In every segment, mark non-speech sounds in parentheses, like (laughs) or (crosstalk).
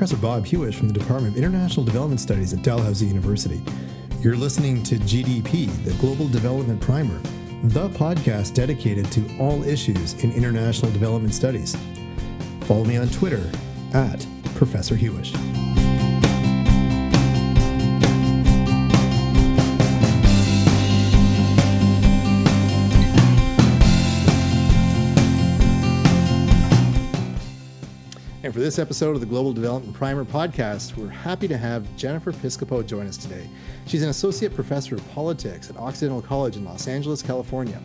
Professor Bob Huish from the Department of International Development Studies at Dalhousie University. You're listening to GDP, the Global Development Primer, the podcast dedicated to all issues in international development studies. Follow me on Twitter at Professor Huish. For this episode of the Global Development Primer podcast, we're happy to have Jennifer Piscopo join us today. She's an associate professor of politics at Occidental College in Los Angeles, California.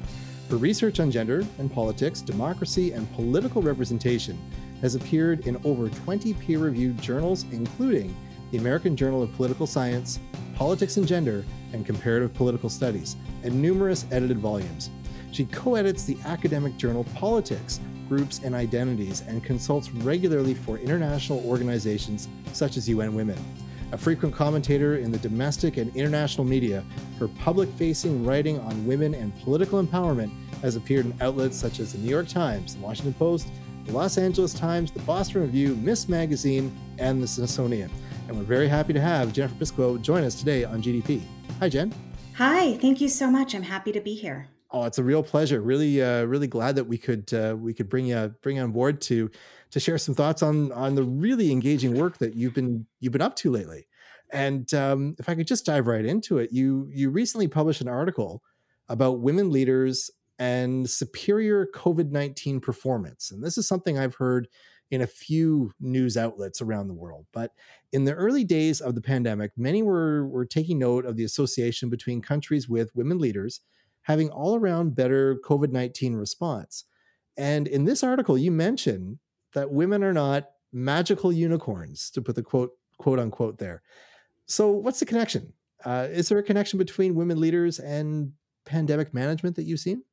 Her research on gender and politics, democracy, and political representation has appeared in over 20 peer reviewed journals, including the American Journal of Political Science, Politics and Gender, and Comparative Political Studies, and numerous edited volumes. She co edits the academic journal Politics, Groups, and Identities and consults regularly for international organizations such as UN Women. A frequent commentator in the domestic and international media, her public facing writing on women and political empowerment has appeared in outlets such as the New York Times, the Washington Post, the Los Angeles Times, the Boston Review, Ms. Magazine, and the Smithsonian. And we're very happy to have Jennifer Piscopo join us today on GDP. Hi, Jen. Hi, thank you so much. I'm happy to be here. Oh, it's a real pleasure. Really, uh, really glad that we could uh, we could bring you bring you on board to to share some thoughts on on the really engaging work that you've been you've been up to lately. And um, if I could just dive right into it, you you recently published an article about women leaders and superior COVID nineteen performance, and this is something I've heard in a few news outlets around the world. But in the early days of the pandemic, many were were taking note of the association between countries with women leaders having all around better COVID 19 response. And in this article, you mention that women are not magical unicorns, to put the quote, quote unquote there. So, what's the connection? Uh, is there a connection between women leaders and pandemic management that you've seen?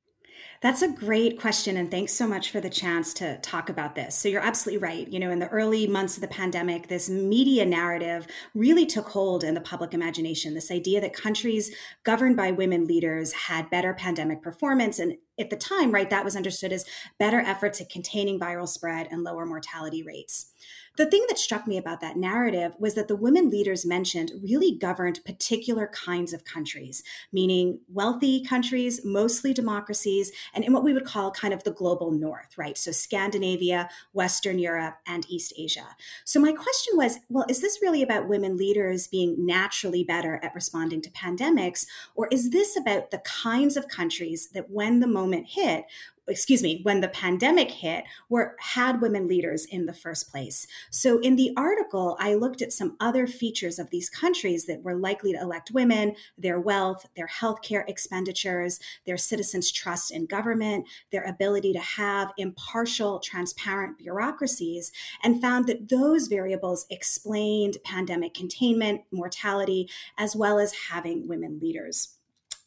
That's a great question. And thanks so much for the chance to talk about this. So, you're absolutely right. You know, in the early months of the pandemic, this media narrative really took hold in the public imagination. This idea that countries governed by women leaders had better pandemic performance. And at the time, right, that was understood as better efforts at containing viral spread and lower mortality rates. The thing that struck me about that narrative was that the women leaders mentioned really governed particular kinds of countries, meaning wealthy countries, mostly democracies, and in what we would call kind of the global north, right? So Scandinavia, Western Europe, and East Asia. So my question was well, is this really about women leaders being naturally better at responding to pandemics, or is this about the kinds of countries that when the moment hit, excuse me, when the pandemic hit, were had women leaders in the first place. So in the article, I looked at some other features of these countries that were likely to elect women, their wealth, their healthcare expenditures, their citizens' trust in government, their ability to have impartial, transparent bureaucracies, and found that those variables explained pandemic containment, mortality, as well as having women leaders.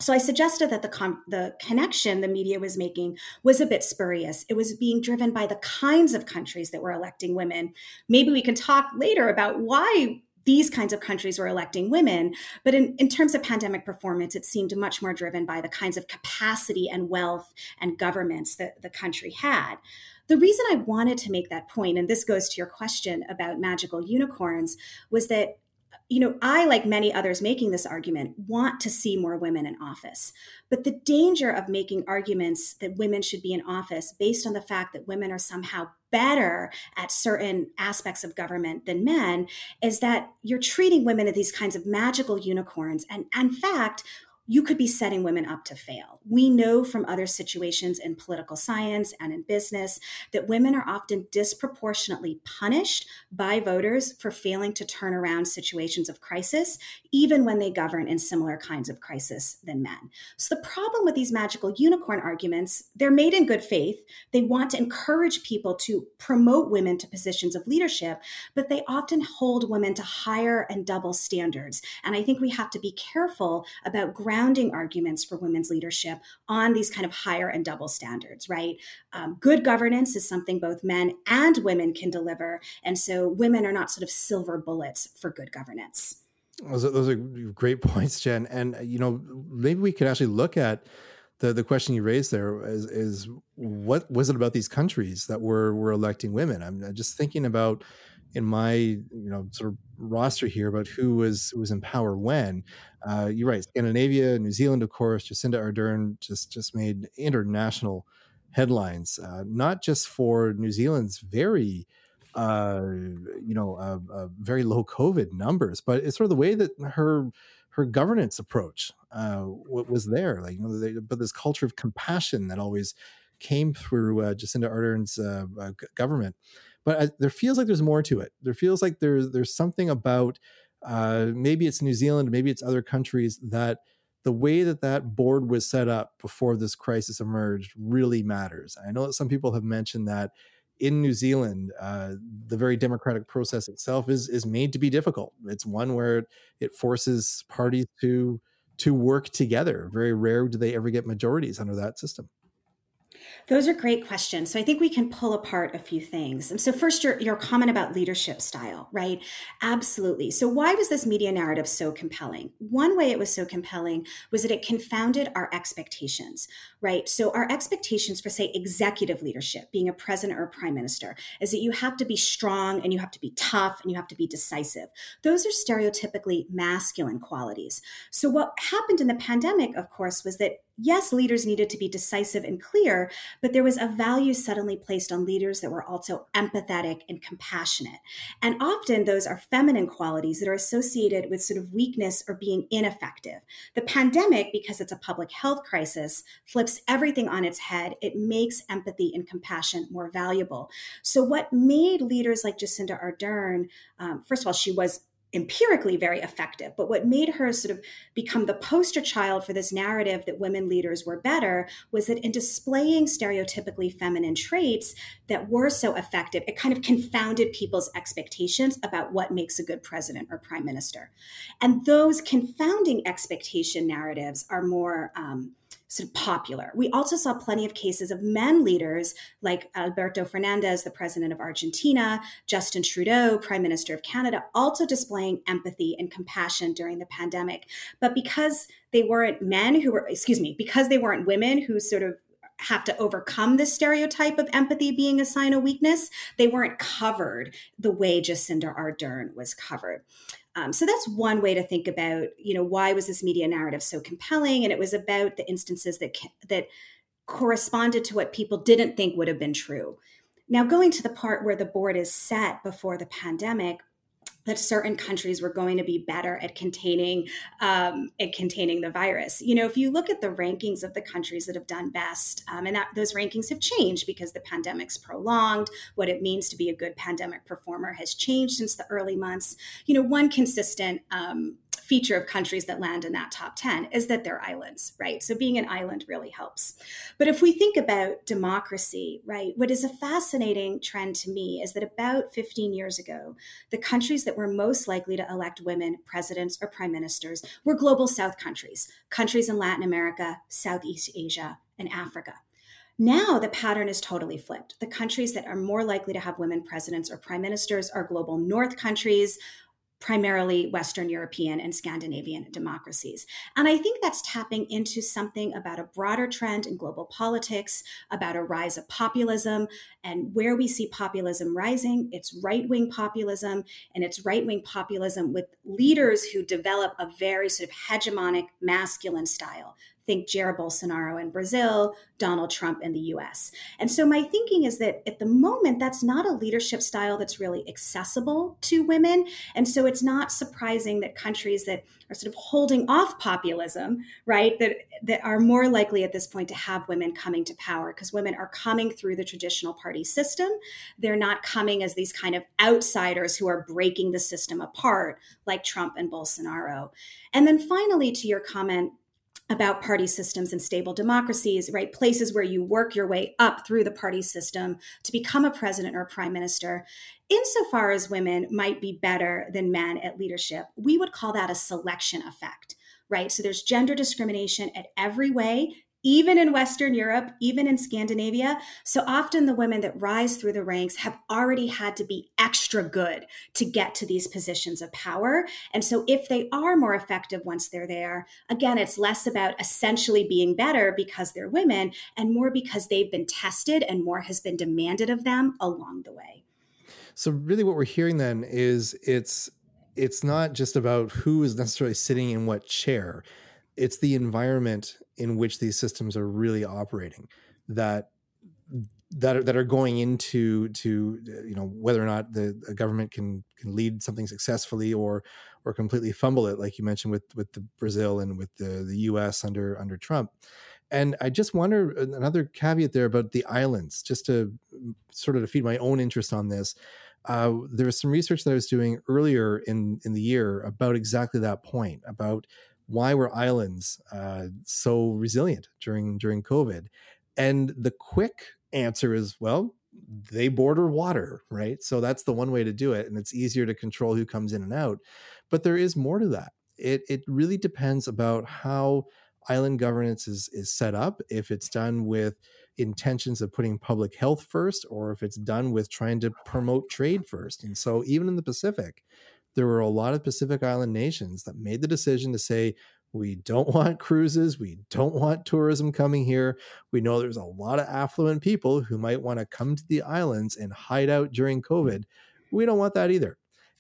So I suggested that the com- the connection the media was making was a bit spurious. It was being driven by the kinds of countries that were electing women. Maybe we can talk later about why these kinds of countries were electing women. But in, in terms of pandemic performance, it seemed much more driven by the kinds of capacity and wealth and governments that the country had. The reason I wanted to make that point, and this goes to your question about magical unicorns, was that you know, I, like many others making this argument, want to see more women in office. But the danger of making arguments that women should be in office based on the fact that women are somehow better at certain aspects of government than men is that you're treating women as these kinds of magical unicorns. And in fact, you could be setting women up to fail. We know from other situations in political science and in business that women are often disproportionately punished by voters for failing to turn around situations of crisis, even when they govern in similar kinds of crisis than men. So the problem with these magical unicorn arguments, they're made in good faith. They want to encourage people to promote women to positions of leadership, but they often hold women to higher and double standards. And I think we have to be careful about grounding arguments for women's leadership on these kind of higher and double standards, right? Um, good governance is something both men and women can deliver. And so women are not sort of silver bullets for good governance. Those are, those are great (laughs) points, Jen. And, you know, maybe we could actually look at the, the question you raised there is, is what was it about these countries that were, were electing women? I'm just thinking about in my you know sort of roster here about who was was in power when. Uh, you're right, Scandinavia, New Zealand, of course. Jacinda Ardern just just made international headlines, uh, not just for New Zealand's very uh, you know uh, uh, very low COVID numbers, but it's sort of the way that her her governance approach uh, was there. Like you know, they, but this culture of compassion that always came through uh, Jacinda Ardern's uh, government. But uh, there feels like there's more to it. There feels like there's there's something about uh, maybe it's New Zealand, maybe it's other countries that the way that that board was set up before this crisis emerged really matters. I know that some people have mentioned that in New Zealand, uh, the very democratic process itself is is made to be difficult. It's one where it forces parties to to work together. Very rare do they ever get majorities under that system. Those are great questions. So I think we can pull apart a few things. And so first your, your comment about leadership style, right? Absolutely. So why was this media narrative so compelling? One way it was so compelling was that it confounded our expectations, right? So our expectations for say executive leadership, being a president or a prime minister, is that you have to be strong and you have to be tough and you have to be decisive. Those are stereotypically masculine qualities. So what happened in the pandemic, of course, was that yes, leaders needed to be decisive and clear, but there was a value suddenly placed on leaders that were also empathetic and compassionate. And often those are feminine qualities that are associated with sort of weakness or being ineffective. The pandemic, because it's a public health crisis, flips everything on its head. It makes empathy and compassion more valuable. So, what made leaders like Jacinda Ardern, um, first of all, she was empirically very effective. But what made her sort of become the poster child for this narrative that women leaders were better was that in displaying stereotypically feminine traits that were so effective, it kind of confounded people's expectations about what makes a good president or prime minister. And those confounding expectation narratives are more. Um, sort of popular. We also saw plenty of cases of men leaders like Alberto Fernandez, the president of Argentina, Justin Trudeau, prime minister of Canada, also displaying empathy and compassion during the pandemic. But because they weren't men who were, excuse me, because they weren't women who sort of have to overcome this stereotype of empathy being a sign of weakness, they weren't covered the way Jacinda Ardern was covered. Um, so that's one way to think about, you know, why was this media narrative so compelling? And it was about the instances that that corresponded to what people didn't think would have been true. Now, going to the part where the board is set before the pandemic, that certain countries were going to be better at containing um, at containing the virus. You know, if you look at the rankings of the countries that have done best, um, and that those rankings have changed because the pandemic's prolonged. What it means to be a good pandemic performer has changed since the early months. You know, one consistent um, feature of countries that land in that top 10 is that they're islands, right? So being an island really helps. But if we think about democracy, right, what is a fascinating trend to me is that about 15 years ago, the countries that were most likely to elect women presidents or prime ministers were global south countries, countries in Latin America, Southeast Asia, and Africa. Now the pattern is totally flipped. The countries that are more likely to have women presidents or prime ministers are global north countries, primarily Western European and Scandinavian democracies. And I think that's tapping into something about a broader trend in global politics, about a rise of populism. And where we see populism rising, it's right wing populism, and it's right wing populism with leaders who develop a very sort of hegemonic masculine style think Jair Bolsonaro in Brazil, Donald Trump in the US. And so my thinking is that at the moment, that's not a leadership style that's really accessible to women. And so it's not surprising that countries that are sort of holding off populism, right, that, that are more likely at this point to have women coming to power because women are coming through the traditional party system. They're not coming as these kind of outsiders who are breaking the system apart like Trump and Bolsonaro. And then finally, to your comment, about party systems and stable democracies, right? Places where you work your way up through the party system to become a president or a prime minister. Insofar as women might be better than men at leadership, we would call that a selection effect, right? So there's gender discrimination at every way even in Western Europe, even in Scandinavia. So often the women that rise through the ranks have already had to be extra good to get to these positions of power. And so if they are more effective once they're there, again, it's less about essentially being better because they're women and more because they've been tested and more has been demanded of them along the way. So really, what we're hearing then is it's it's not just about who is necessarily sitting in what chair; it's the environment in which these systems are really operating that that are, that are going into to you know whether or not the, government can can lead something successfully or or completely fumble it like you mentioned with with the Brazil and with the the US under under Trump. And I just wonder another caveat there about the islands just to mm, sort of to feed my own interest on this. Uh, there was some research that I was doing earlier in in the year about exactly that point about why were islands uh, so resilient during during COVID and the quick answer is well, they border water, right? So that's the one way to do it. And it's easier to control who comes in and out. But there is more to that. It, it really depends about how island governance is, is set up, if it's done with intentions of putting public health first, or if it's done with trying to promote trade first. And so even in the Pacific, there were a lot of Pacific Island nations that made the decision to say, we don't (laughs) want cruises. We don't want tourism coming here. We know there's a lot of affluent people who might want to come to the islands and hide out during COVID. We don't want that either.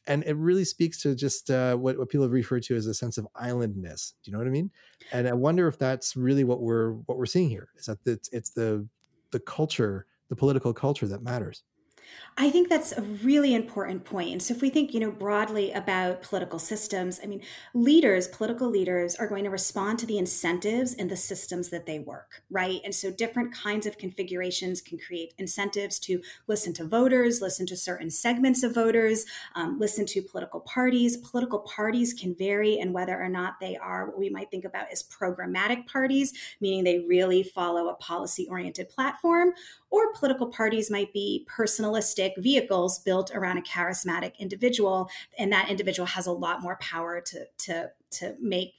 And it really speaks to just uh, what, what people have referred to as a sense of islandness. Do you know what I mean? And I wonder if that's really what we're what we're seeing here. Is that it's, it's the the culture, the political culture that matters. I think that's a really important point. So if we think, you know, broadly about political systems, I mean, leaders, political leaders are going to respond to the incentives in the systems that they work, right? And so different kinds of configurations can create incentives to listen to voters, listen to certain segments of voters, um, listen to political parties. Political parties can vary in whether or not they are what we might think about as programmatic parties, meaning they really follow a policy oriented platform, or political parties might be vehicles built around a charismatic individual, and that individual has a lot more power to to to make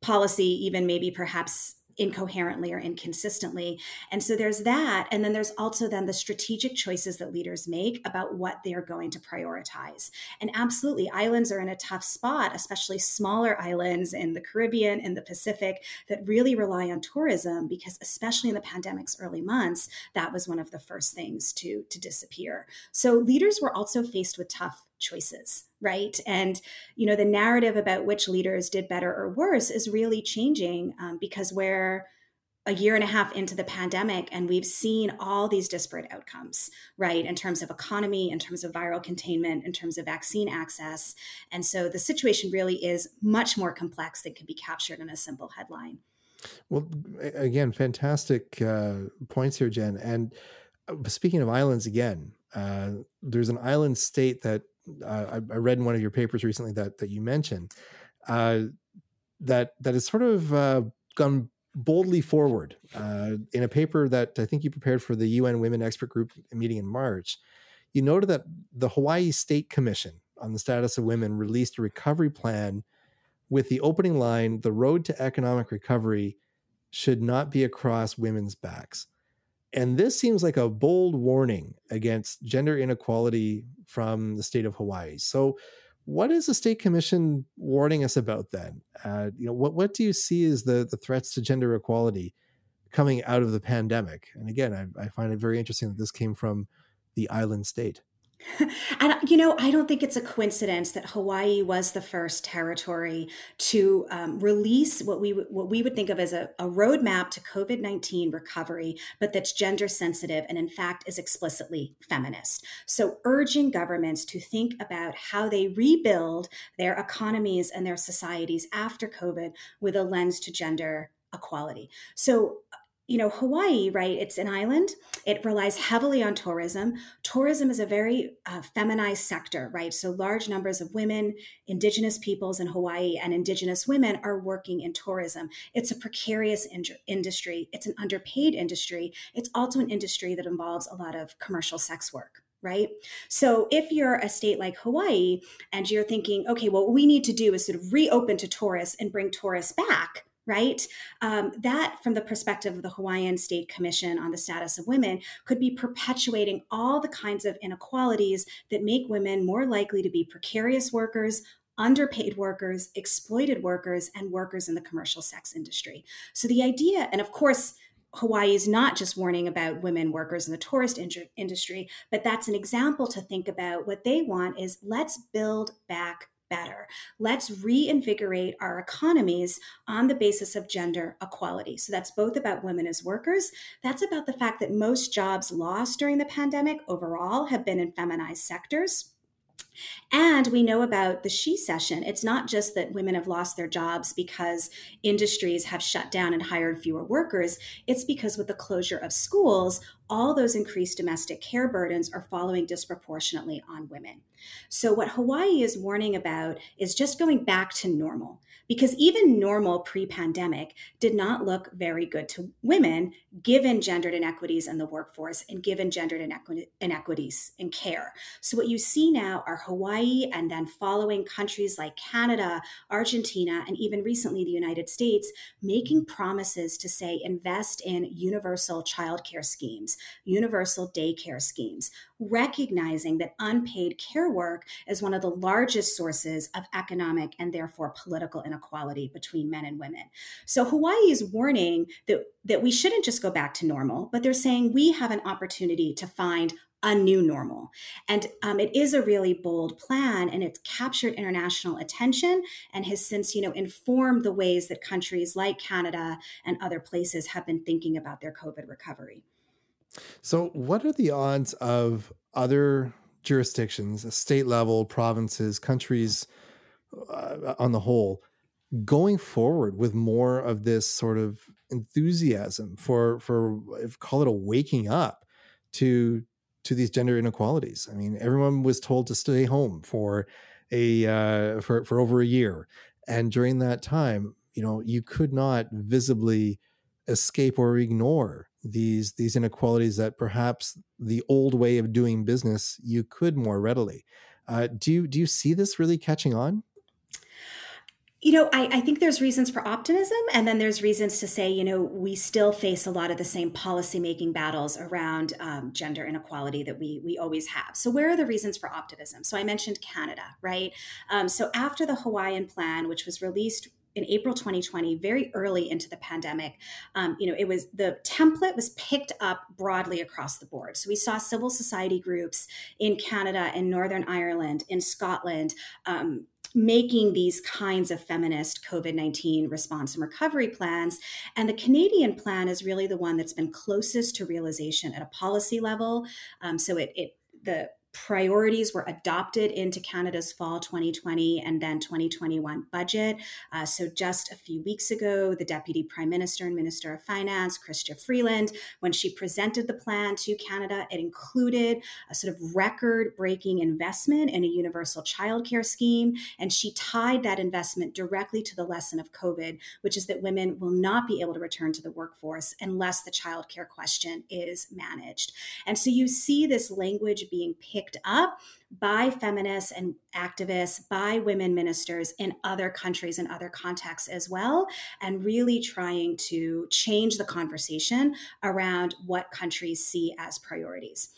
policy even maybe perhaps incoherently or inconsistently. And so there's that. And then there's also then the strategic choices that leaders make about what they're going to prioritize. And absolutely, islands are in a tough spot, especially smaller islands in the Caribbean and the Pacific that really rely on tourism because especially in the pandemic's early months, that was one of the first things to, to disappear. So leaders were also faced with tough choices right? And you know the narrative about which leaders did better or worse is really changing um, because we're a year and a half into the pandemic and we've seen all these disparate outcomes right? In terms of economy in terms of viral containment in terms of vaccine access. And so the situation really is much more complex than can be captured in a simple headline. Well again fantastic uh, points here jen. And uh, speaking of islands again uh, there's an island state that uh, I, I, read in one of your papers recently that that you mentioned uh, that that has sort of uh, gone boldly forward uh, in a paper that I think you prepared for the UN Women Expert Group meeting in March. You noted that the Hawaii State Commission on the Status of Women released a recovery plan with the opening line: "The road to economic recovery should not be across women's backs." And this seems like a bold warning against gender inequality from the state of Hawaii. So, what is the state commission warning us about then? Uh, you know, what what do you see as the the threats to gender equality coming out of the pandemic? And again, I, I find it very interesting that this came from the island state. (laughs) and you know, I don't think it's a coincidence that Hawaii was the first territory to um, release what we what we would think of as a, a roadmap to COVID nineteen recovery, but that's gender sensitive and in fact is explicitly feminist. So, urging governments to think about how they rebuild their economies and their societies after COVID with a lens to gender equality. So you know, Hawaii, right? It's an island. It relies heavily on tourism. Tourism is a very uh, feminized sector, right? So large numbers of women, indigenous peoples in Hawaii, and indigenous women are working in tourism. It's a precarious in- industry. It's an underpaid industry. It's also an industry that involves a lot of commercial sex work right? So if you're a state like Hawaii and you're thinking, okay, well, what we need to do is sort of reopen to tourists and bring tourists back, right? Um, that, from the perspective of the Hawaiian State Commission on the Status of Women, could be perpetuating all the kinds of inequalities that make women more likely to be precarious workers, underpaid workers, exploited workers, and workers in the commercial sex industry. So the idea, and of course, Hawaii is not just warning about women workers in the tourist in- industry, but that's an example to think about. What they want is let's build back better. Let's reinvigorate our economies on the basis of gender equality. So that's both about women as workers. That's about the fact that most jobs lost during the pandemic overall have been in feminized sectors. And we know about the shecession. It's not just that women have lost their jobs because industries have shut down and hired fewer workers. It's because with the closure of schools, all those increased domestic care burdens are following disproportionately on women. So, what Hawaii is warning about is just going back to normal because even normal pre pandemic did not look very good to women given gendered inequities in the workforce and given gendered inequ- inequities in care. So, what you see now are Hawaii and then following countries like Canada, Argentina, and even recently the United States making promises to say invest in universal childcare schemes, universal daycare schemes, recognizing that unpaid care work is one of the largest sources of economic and therefore political inequality between men and women. So Hawaii is warning that, that we shouldn't just go back to normal, but they're saying we have an opportunity to find a new normal. And um, it is a really bold plan and it's captured international attention and has since, you know, informed the ways that countries like Canada and other places have been thinking about their COVID recovery. So, what are the odds of other jurisdictions, state level, provinces, countries uh, on the whole, going forward with more of this sort of enthusiasm for for call it a waking up to to these gender inequalities? I mean, everyone was told to stay home for a uh, for for over a year, and during that time, you know, you could not visibly escape or ignore these these inequalities that perhaps the old way of doing business you could more readily. Uh, do you do you see this really catching on? You know, I, I, think there's reasons for optimism, and then there's reasons to say, you know, we still face a lot of the same policymaking battles around um, gender inequality that we we always have. So, where are the reasons for optimism? So, I mentioned Canada, right? Um, so, after the Hawaiian Plan, which was released in April 2020, very early into the pandemic, um, you know, it was the template was picked up broadly across the board. So we saw civil society groups in Canada, in Northern Ireland, in Scotland. Um, making these kinds of feminist COVID 19 response and recovery plans. And the Canadian plan is really the one that's been closest to realization at a policy level. Um, so it, it the priorities were adopted into Canada's fall 2020 and then 2021 budget. Uh, so, just a few weeks ago, the Deputy Prime Minister and Minister of Finance, Chrystia Freeland, when she presented the plan to Canada, it included a sort of record breaking investment in a universal childcare scheme. And she tied that investment directly to the lesson of COVID, which is that women will not be able to return to the workforce unless the childcare question is managed. And so, you see this language being picked picked up by feminists and activists, by women ministers in other countries and other contexts as well, and really trying to change the conversation around what countries see as priorities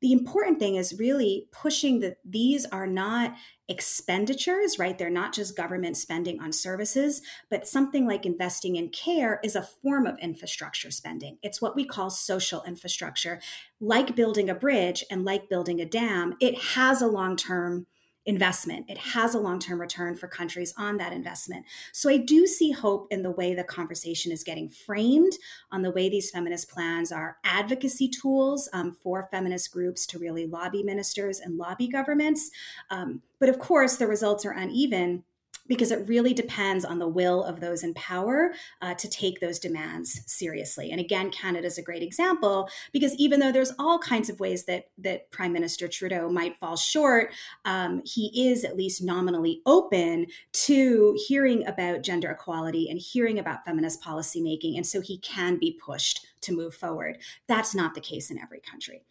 the important thing is really pushing that these are not expenditures, right? They're not just government spending on services, but something like investing in care is a form of infrastructure spending. It's what we call social infrastructure. Like building a bridge and like building a dam, it has a long term investment. It has a long term return for countries on that investment. So I do see hope in the way the conversation is getting framed, on the way these feminist plans are advocacy tools um, for feminist groups to really lobby ministers and lobby governments. Um, but of course, the results are uneven because it really depends on the will of those in power uh, to take those demands seriously. And again, Canada is a great example because even though there's all kinds of ways that that Prime Minister Trudeau might fall short, um, he is at least nominally open to hearing about gender equality and hearing about feminist policymaking, and so he can be pushed to move forward. That's not the case in every country.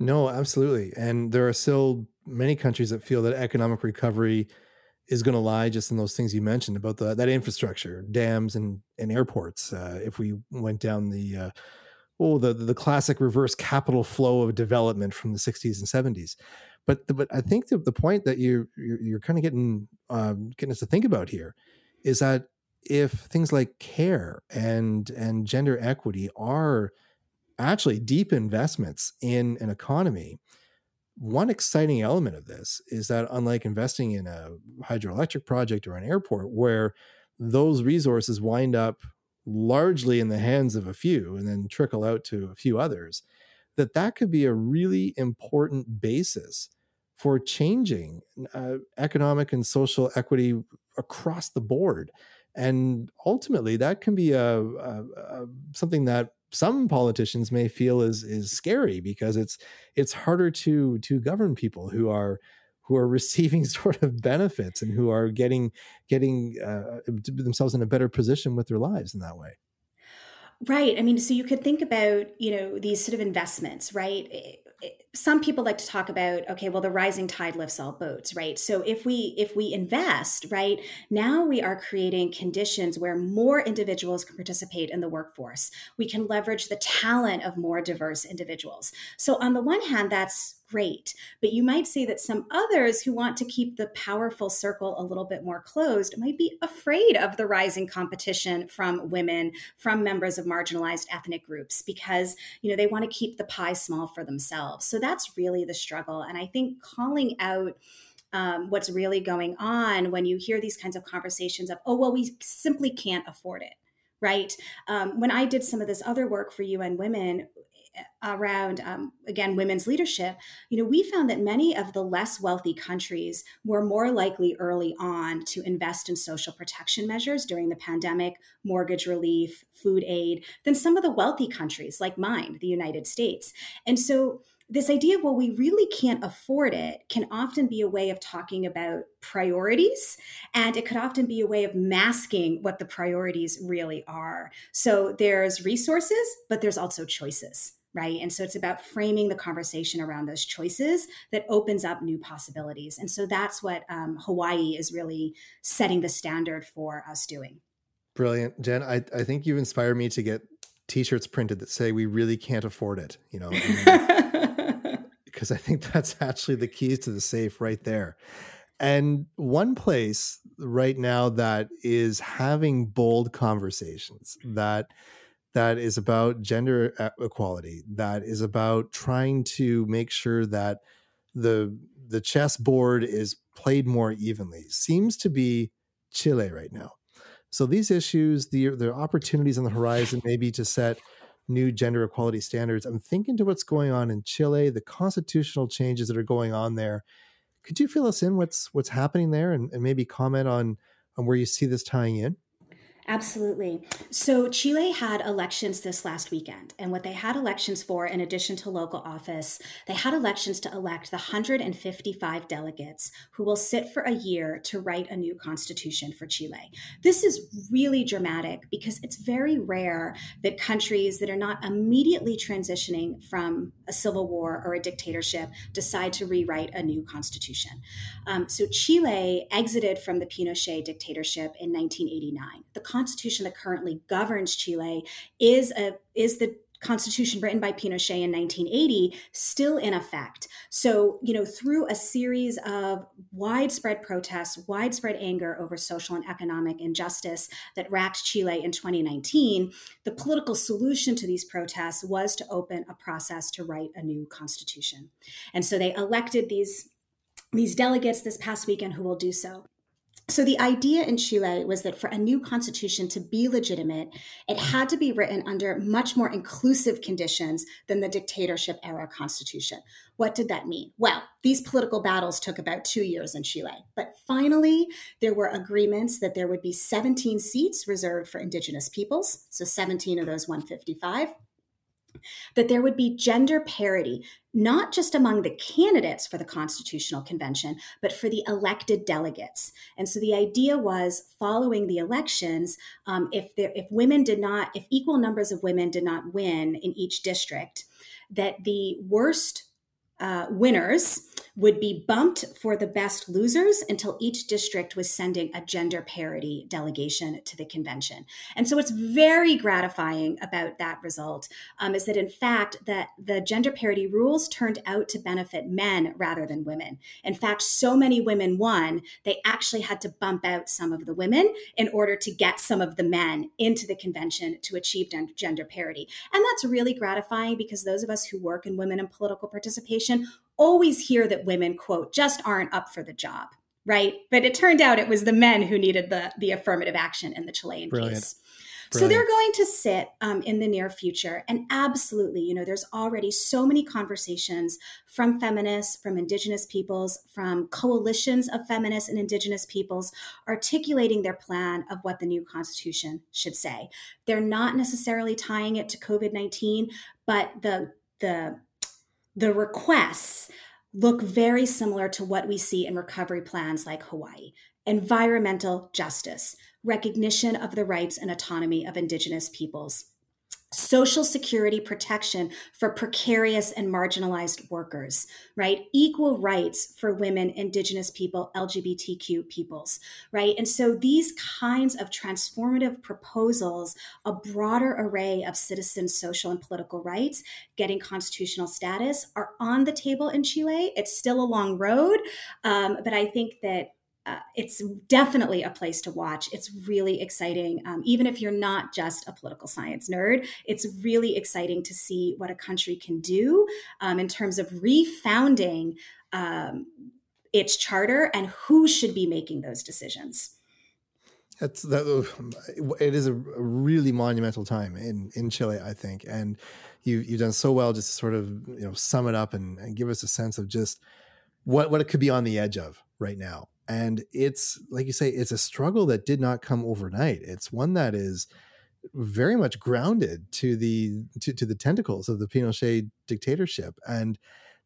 No, absolutely, and there are still many countries that feel that economic recovery is going to lie just in those things you mentioned about the, that infrastructure, dams and, and airports. Uh, if we went down the uh, oh the the classic reverse capital flow of development from the 60s and 70s, but the, but I think the, the point that you you're, you're kind of getting um, getting us to think about here is that if things like care and and gender equity are actually deep investments in an economy one exciting element of this is that unlike investing in a hydroelectric project or an airport where those resources wind up largely in the hands of a few and then trickle out to a few others that that could be a really important basis for changing uh, economic and social equity across the board. And ultimately that can be a, a, a, something that some politicians may feel is is scary because it's it's harder to to govern people who are who are (laughs) receiving sort of benefits and who are getting getting uh, themselves in a better position with their lives in that way. Right. I mean so you could think about you know these sort of investments right some people like to talk about okay well the rising tide lifts all boats right so if we if we invest right now we are creating conditions where more individuals can participate in the workforce we can leverage the talent of more diverse individuals so on the one hand that's great. But you might say that some others who want to keep the powerful circle a little bit more closed might be afraid of the rising competition from women, from members of marginalized ethnic groups, because you know they want to keep the pie small for themselves. So that's really the struggle. And I think calling out um, what's really going on when you hear these kinds of conversations of, oh, well, we simply can't afford it right? Um, when I did some of this other work for UN Women, around um, again women's leadership you know we found that many of the less wealthy countries were more likely early on to invest in social protection measures during the pandemic mortgage relief food aid than some of the wealthy countries like mine the united states and so this idea of well we really can't afford it can often be a way of talking about priorities and it could often be a way of masking what the priorities really are so there's resources but there's also choices right? And so it's about framing the conversation around those choices that opens up new possibilities. And so that's what um, Hawaii is really setting the standard for us doing. Brilliant, Jen. I, I think you've inspired me to get T-shirts printed that say "We really can't afford it." You know, (laughs) because I think that's actually the keys to the safe right there. And one place right now that is having bold conversations that that is about gender uh, equality, that is about trying to make sure that the the chessboard is played more evenly. Seems to be Chile right now. So these issues, the the opportunities on the horizon, maybe to set new gender equality standards. I'm thinking to what's going on in Chile, the constitutional changes that are going on there. Could you fill us in what's what's happening there, and, and maybe comment on on where you see this tying in? Absolutely. So Chile had elections this last weekend. And what they had elections for, in addition to local office, they had elections to elect the 155 delegates who will sit for a year to write a new constitution for Chile. This is really dramatic because it's very rare that countries that are not immediately transitioning from a civil war or a dictatorship decide to rewrite a new constitution. Um, so Chile exited from the Pinochet dictatorship in 1989. The constitution that currently governs Chile is a is the constitution written by Pinochet in 1980 still in effect. So, you know, through a series of widespread protests, widespread anger over social and economic injustice that racked Chile in 2019, the political solution to these protests was to open a process to write a new constitution. And so they elected these these delegates this past weekend who will do so. So, the idea in Chile was that for a new constitution to be legitimate, it had to be written under much more inclusive conditions than the dictatorship era constitution. What did that mean? Well, these political battles took about two years in Chile. But finally, there were agreements that there would be 17 seats reserved for indigenous peoples, so 17 of those 155 that there would be gender parity, not just among the candidates for the Constitutional Convention, but for the elected delegates. And so the idea was following the elections, um, if, there, if women did not, if equal numbers of women did not win in each district, that the worst uh, winners would be bumped for the best losers until each district was sending a gender parity delegation to the convention. And so what's very gratifying about that result um, is that in fact that the gender parity rules turned out to benefit men rather than women. In fact, so many women won, they actually had to bump out some of the women in order to get some of the men into the convention to achieve gender parity. And that's really gratifying because those of us who work in women and political participation always hear that women, quote, just aren't up for the job, right? But it turned out it was the men who needed the, the affirmative action in the Chilean Brilliant. case. Brilliant. So they're going to sit um, in the near future. And absolutely, you know, there's already so many conversations from feminists, from Indigenous peoples, from coalitions of feminists and Indigenous peoples articulating their plan of what the new Constitution should say. They're not necessarily tying it to COVID 19, but the, the the requests look very similar to what we see in recovery plans like Hawaii. Environmental justice, recognition of the rights and autonomy of Indigenous peoples, social security protection for precarious and marginalized workers, right? Equal rights for women, indigenous people, LGBTQ peoples, right? And so these kinds of transformative proposals, a broader array of citizen social and political rights, getting constitutional status are on the table in Chile. It's still a long road, um, but I think that uh, it's definitely a place to watch. It's really exciting. Um, even if you're not just a political science nerd, it's really exciting to see what a country can do um, in terms of refounding um, its charter and who should be making those decisions. That's that. It is a really monumental time in in Chile, I think, and you you've done so well just to sort of you know sum it up and, and give us a sense of just what what it could be on the edge of right now and it's like you say it's a struggle that did not come overnight. It's one that is very much grounded to the to, to the tentacles of the pinochet dictatorship and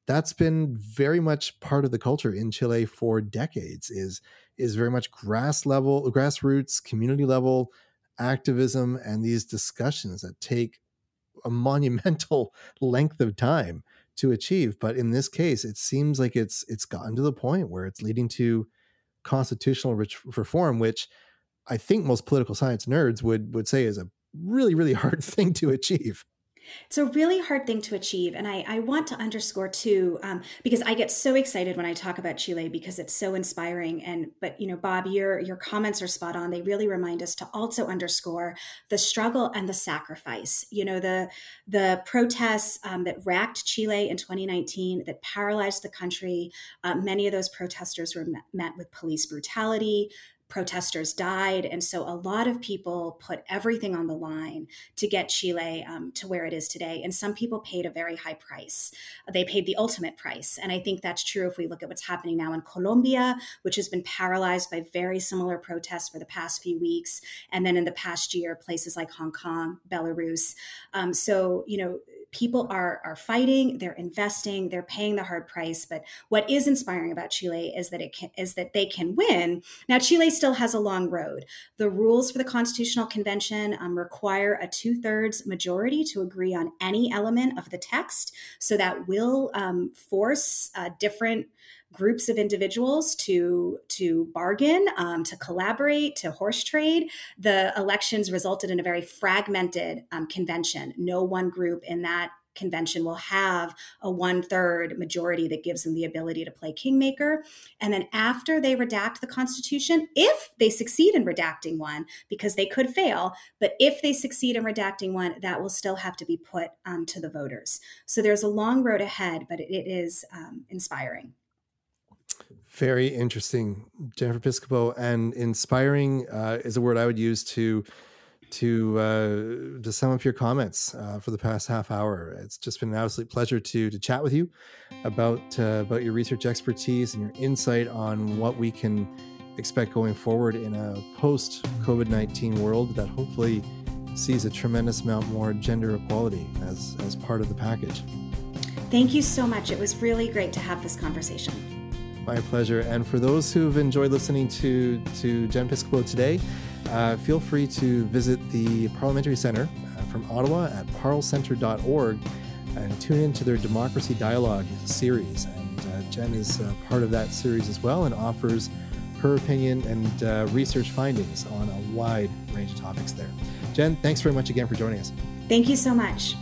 that's been very much part of the culture in chile for decades is is very much grass level grassroots community level activism and these discussions that take a (laughs) monumental length of time to achieve. But in this case it seems like it's it's gotten to the point where it's leading to constitutional reform, which I think most political science nerds would would say is a really really (laughs) hard thing to achieve. It's a really hard thing to achieve. And I, I want to underscore too, um, because I get so excited when I talk about Chile because it's so inspiring. And but you know, Bob, your your comments are spot on. They really remind us to also underscore the struggle and the sacrifice. You know, the the protests um, that racked Chile in 2019 that paralyzed the country. Uh, many of those protesters were met, met with police brutality protesters died. And so a lot of people put everything on the line to get Chile um, to where it is today. And some people paid a very high price. They paid the ultimate price. And I think that's true if we look at what's happening now in Colombia, which has been paralyzed by very similar protests for the past few weeks. And then in the past year, places like Hong Kong, Belarus. Um, so, you know, people are are fighting they're investing they're paying the hard price but what is inspiring about chile is that it can, is that they can win. Now chile still has a long road. The rules for the constitutional convention um, require a two-thirds majority to agree on any element of the text. So that will um, force uh, different groups of individuals to to bargain, um, to collaborate, to horse trade. The elections resulted in a very fragmented um, convention. No one group in that convention will have a one third majority that gives them the ability to play kingmaker. And then after they redact the Constitution, if they succeed in redacting one, because they could fail, but if they succeed in redacting one, that will still have to be put um, to the voters. So there's a long road ahead, but it, is um, inspiring. Very interesting, Jennifer Piscopo, and inspiring uh, is a word I would use to to uh, to sum up your comments uh, for the past half hour. It's just been an absolute pleasure to to chat with you about uh, about your research expertise and your insight on what we can expect going forward in a post COVID nineteen world that hopefully sees a tremendous amount more gender equality as as part of the package. Thank you so much. It was really great to have this conversation. My pleasure. And for those who've enjoyed listening to, to Jen Piscopo today, uh, feel free to visit the Parliamentary Center uh, from Ottawa at parlcenter.org and tune into their Democracy Dialogue series. And uh, Jen is uh, part of that series as well and offers her opinion and uh, research findings on a wide range of topics there. Jen, thanks very much again for joining us. Thank you so much.